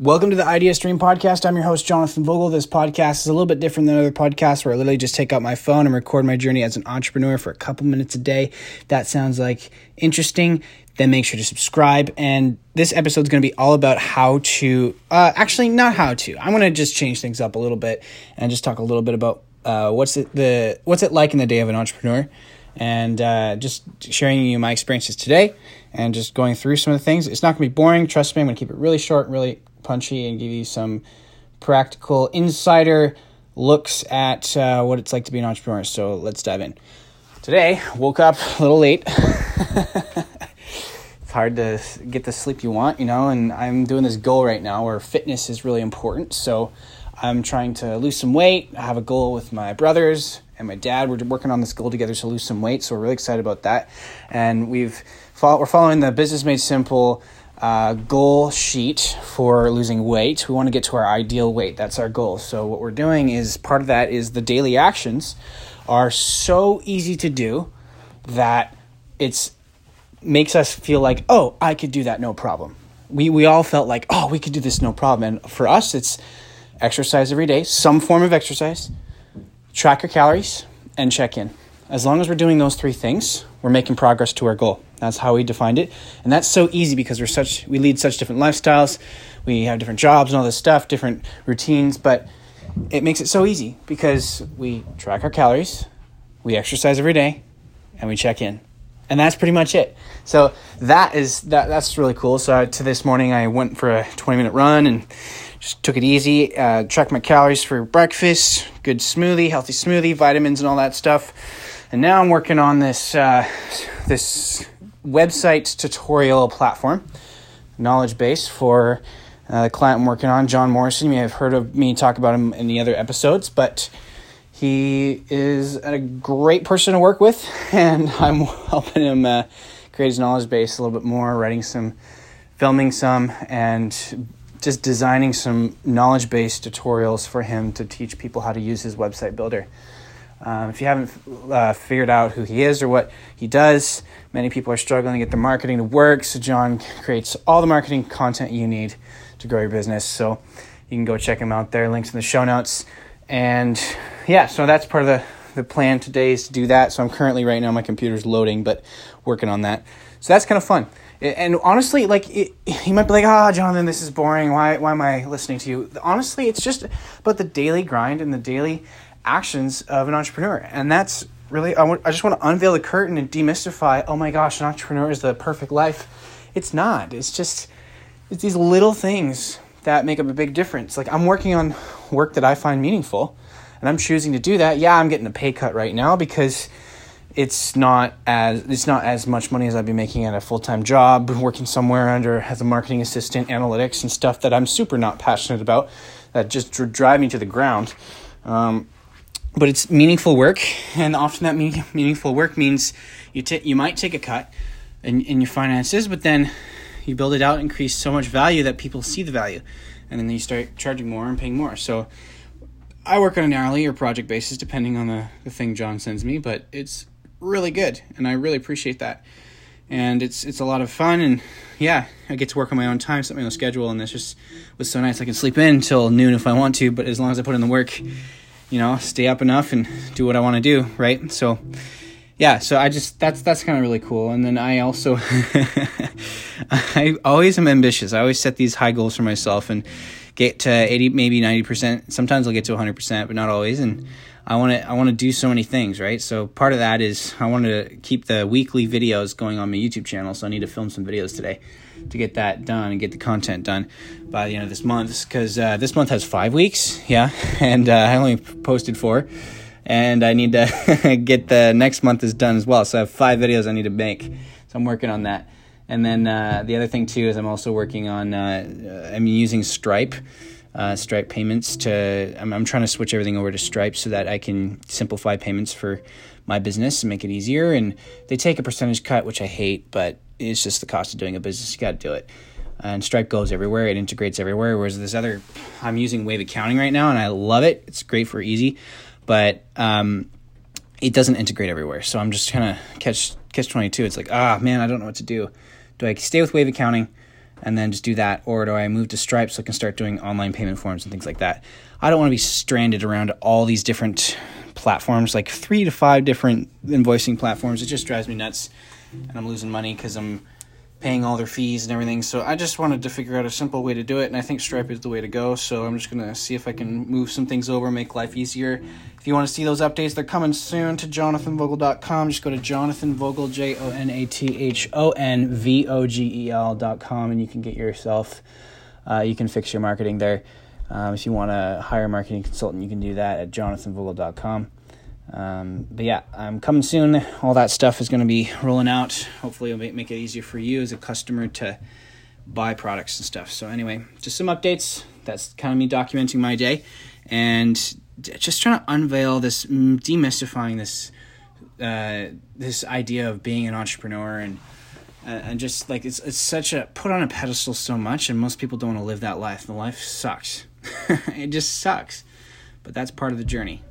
Welcome to the Idea Stream podcast. I'm your host, Jonathan Vogel. This podcast is a little bit different than other podcasts where I literally just take out my phone and record my journey as an entrepreneur for a couple minutes a day. If that sounds like interesting, then make sure to subscribe. And this episode is going to be all about how to, uh, actually, not how to. I'm going to just change things up a little bit and just talk a little bit about uh, what's it the what's it like in the day of an entrepreneur, and uh, just sharing you my experiences today and just going through some of the things. It's not going to be boring. Trust me, I'm going to keep it really short, and really punchy and give you some practical insider looks at uh, what it's like to be an entrepreneur. So let's dive in. Today, woke up a little late. it's hard to get the sleep you want, you know, and I'm doing this goal right now where fitness is really important. So I'm trying to lose some weight. I have a goal with my brothers and my dad. We're working on this goal together to lose some weight. So we're really excited about that. And we've we're following the Business Made Simple uh, goal sheet for losing weight. We want to get to our ideal weight. That's our goal. So what we're doing is part of that is the daily actions are so easy to do that it's makes us feel like, oh, I could do that no problem. We we all felt like, oh, we could do this no problem. And for us, it's exercise every day, some form of exercise, track your calories, and check in. As long as we're doing those three things, we're making progress to our goal. That's how we defined it. And that's so easy because we're such we lead such different lifestyles. We have different jobs and all this stuff, different routines, but it makes it so easy because we track our calories, we exercise every day, and we check in. And that's pretty much it. So that is that that's really cool. So to this morning I went for a 20 minute run and just took it easy, uh, tracked my calories for breakfast, good smoothie, healthy smoothie, vitamins and all that stuff. And now I'm working on this uh, this website tutorial platform, knowledge base for uh, the client I'm working on, John Morrison. You may have heard of me talk about him in the other episodes, but he is a great person to work with, and I'm helping him uh, create his knowledge base a little bit more, writing some, filming some, and just designing some knowledge base tutorials for him to teach people how to use his website builder. Um, if you haven't uh, figured out who he is or what he does, many people are struggling to get their marketing to work. So, John creates all the marketing content you need to grow your business. So, you can go check him out there. Links in the show notes. And yeah, so that's part of the, the plan today is to do that. So, I'm currently right now, my computer's loading, but working on that. So, that's kind of fun. And honestly, like it, you might be like, "Ah, oh, Jonathan, this is boring. Why, why am I listening to you?" Honestly, it's just about the daily grind and the daily actions of an entrepreneur. And that's really, I, just want to unveil the curtain and demystify oh my gosh, an entrepreneur is the perfect life. It's not. It's just, it's these little things that make up a big difference. Like I'm working on work that I find meaningful and I'm choosing to do that. Yeah, I'm getting a pay cut right now because it's not as it's not as much money as I'd be making at a full time job, working somewhere under as a marketing assistant, analytics and stuff that I'm super not passionate about, that just drive me to the ground. Um, but it's meaningful work, and often that mean, meaningful work means you t- you might take a cut in, in your finances, but then you build it out, increase so much value that people see the value, and then you start charging more and paying more. So I work on an hourly or project basis, depending on the, the thing John sends me, but it's really good, and I really appreciate that. And it's it's a lot of fun, and yeah, I get to work on my own time, set my own schedule, and this just was so nice. I can sleep in until noon if I want to, but as long as I put in the work you know, stay up enough and do what I want to do, right? So, yeah, so I just that's that's kind of really cool. And then I also I always am ambitious. I always set these high goals for myself and get to 80 maybe 90%. Sometimes I'll get to 100%, but not always and I want to I want to do so many things, right? So part of that is I want to keep the weekly videos going on my YouTube channel, so I need to film some videos today to get that done and get the content done by the end of this month because uh, this month has five weeks, yeah, and uh, I only posted four, and I need to get the next month is done as well. So I have five videos I need to make, so I'm working on that. And then uh, the other thing too is I'm also working on uh, I'm using Stripe. Uh, Stripe payments to I'm, I'm trying to switch everything over to Stripe so that I can simplify payments for my business and make it easier. And they take a percentage cut, which I hate, but it's just the cost of doing a business. You got to do it. And Stripe goes everywhere. It integrates everywhere. Whereas this other, I'm using Wave Accounting right now, and I love it. It's great for easy, but um, it doesn't integrate everywhere. So I'm just kind of catch catch twenty two. It's like ah man, I don't know what to do. Do I stay with Wave Accounting and then just do that, or do I move to Stripe so I can start doing online payment forms and things like that? I don't want to be stranded around all these different platforms, like three to five different invoicing platforms. It just drives me nuts, and I'm losing money because I'm paying all their fees and everything. So I just wanted to figure out a simple way to do it, and I think Stripe is the way to go. So I'm just gonna see if I can move some things over, make life easier. If you want to see those updates, they're coming soon to jonathanvogel.com. Just go to jonathanvogel, J O N A T H O N V O G E L.com, and you can get yourself, uh, you can fix your marketing there. Um, if you want to hire a marketing consultant, you can do that at jonathanvogel.com. Um, but yeah, I'm coming soon. All that stuff is going to be rolling out. Hopefully, it'll make it easier for you as a customer to buy products and stuff. So, anyway, just some updates. That's kind of me documenting my day and just trying to unveil this, demystifying this, uh, this idea of being an entrepreneur and. Uh, and just like it's it's such a put on a pedestal so much, and most people don't want to live that life. The life sucks. it just sucks, but that's part of the journey.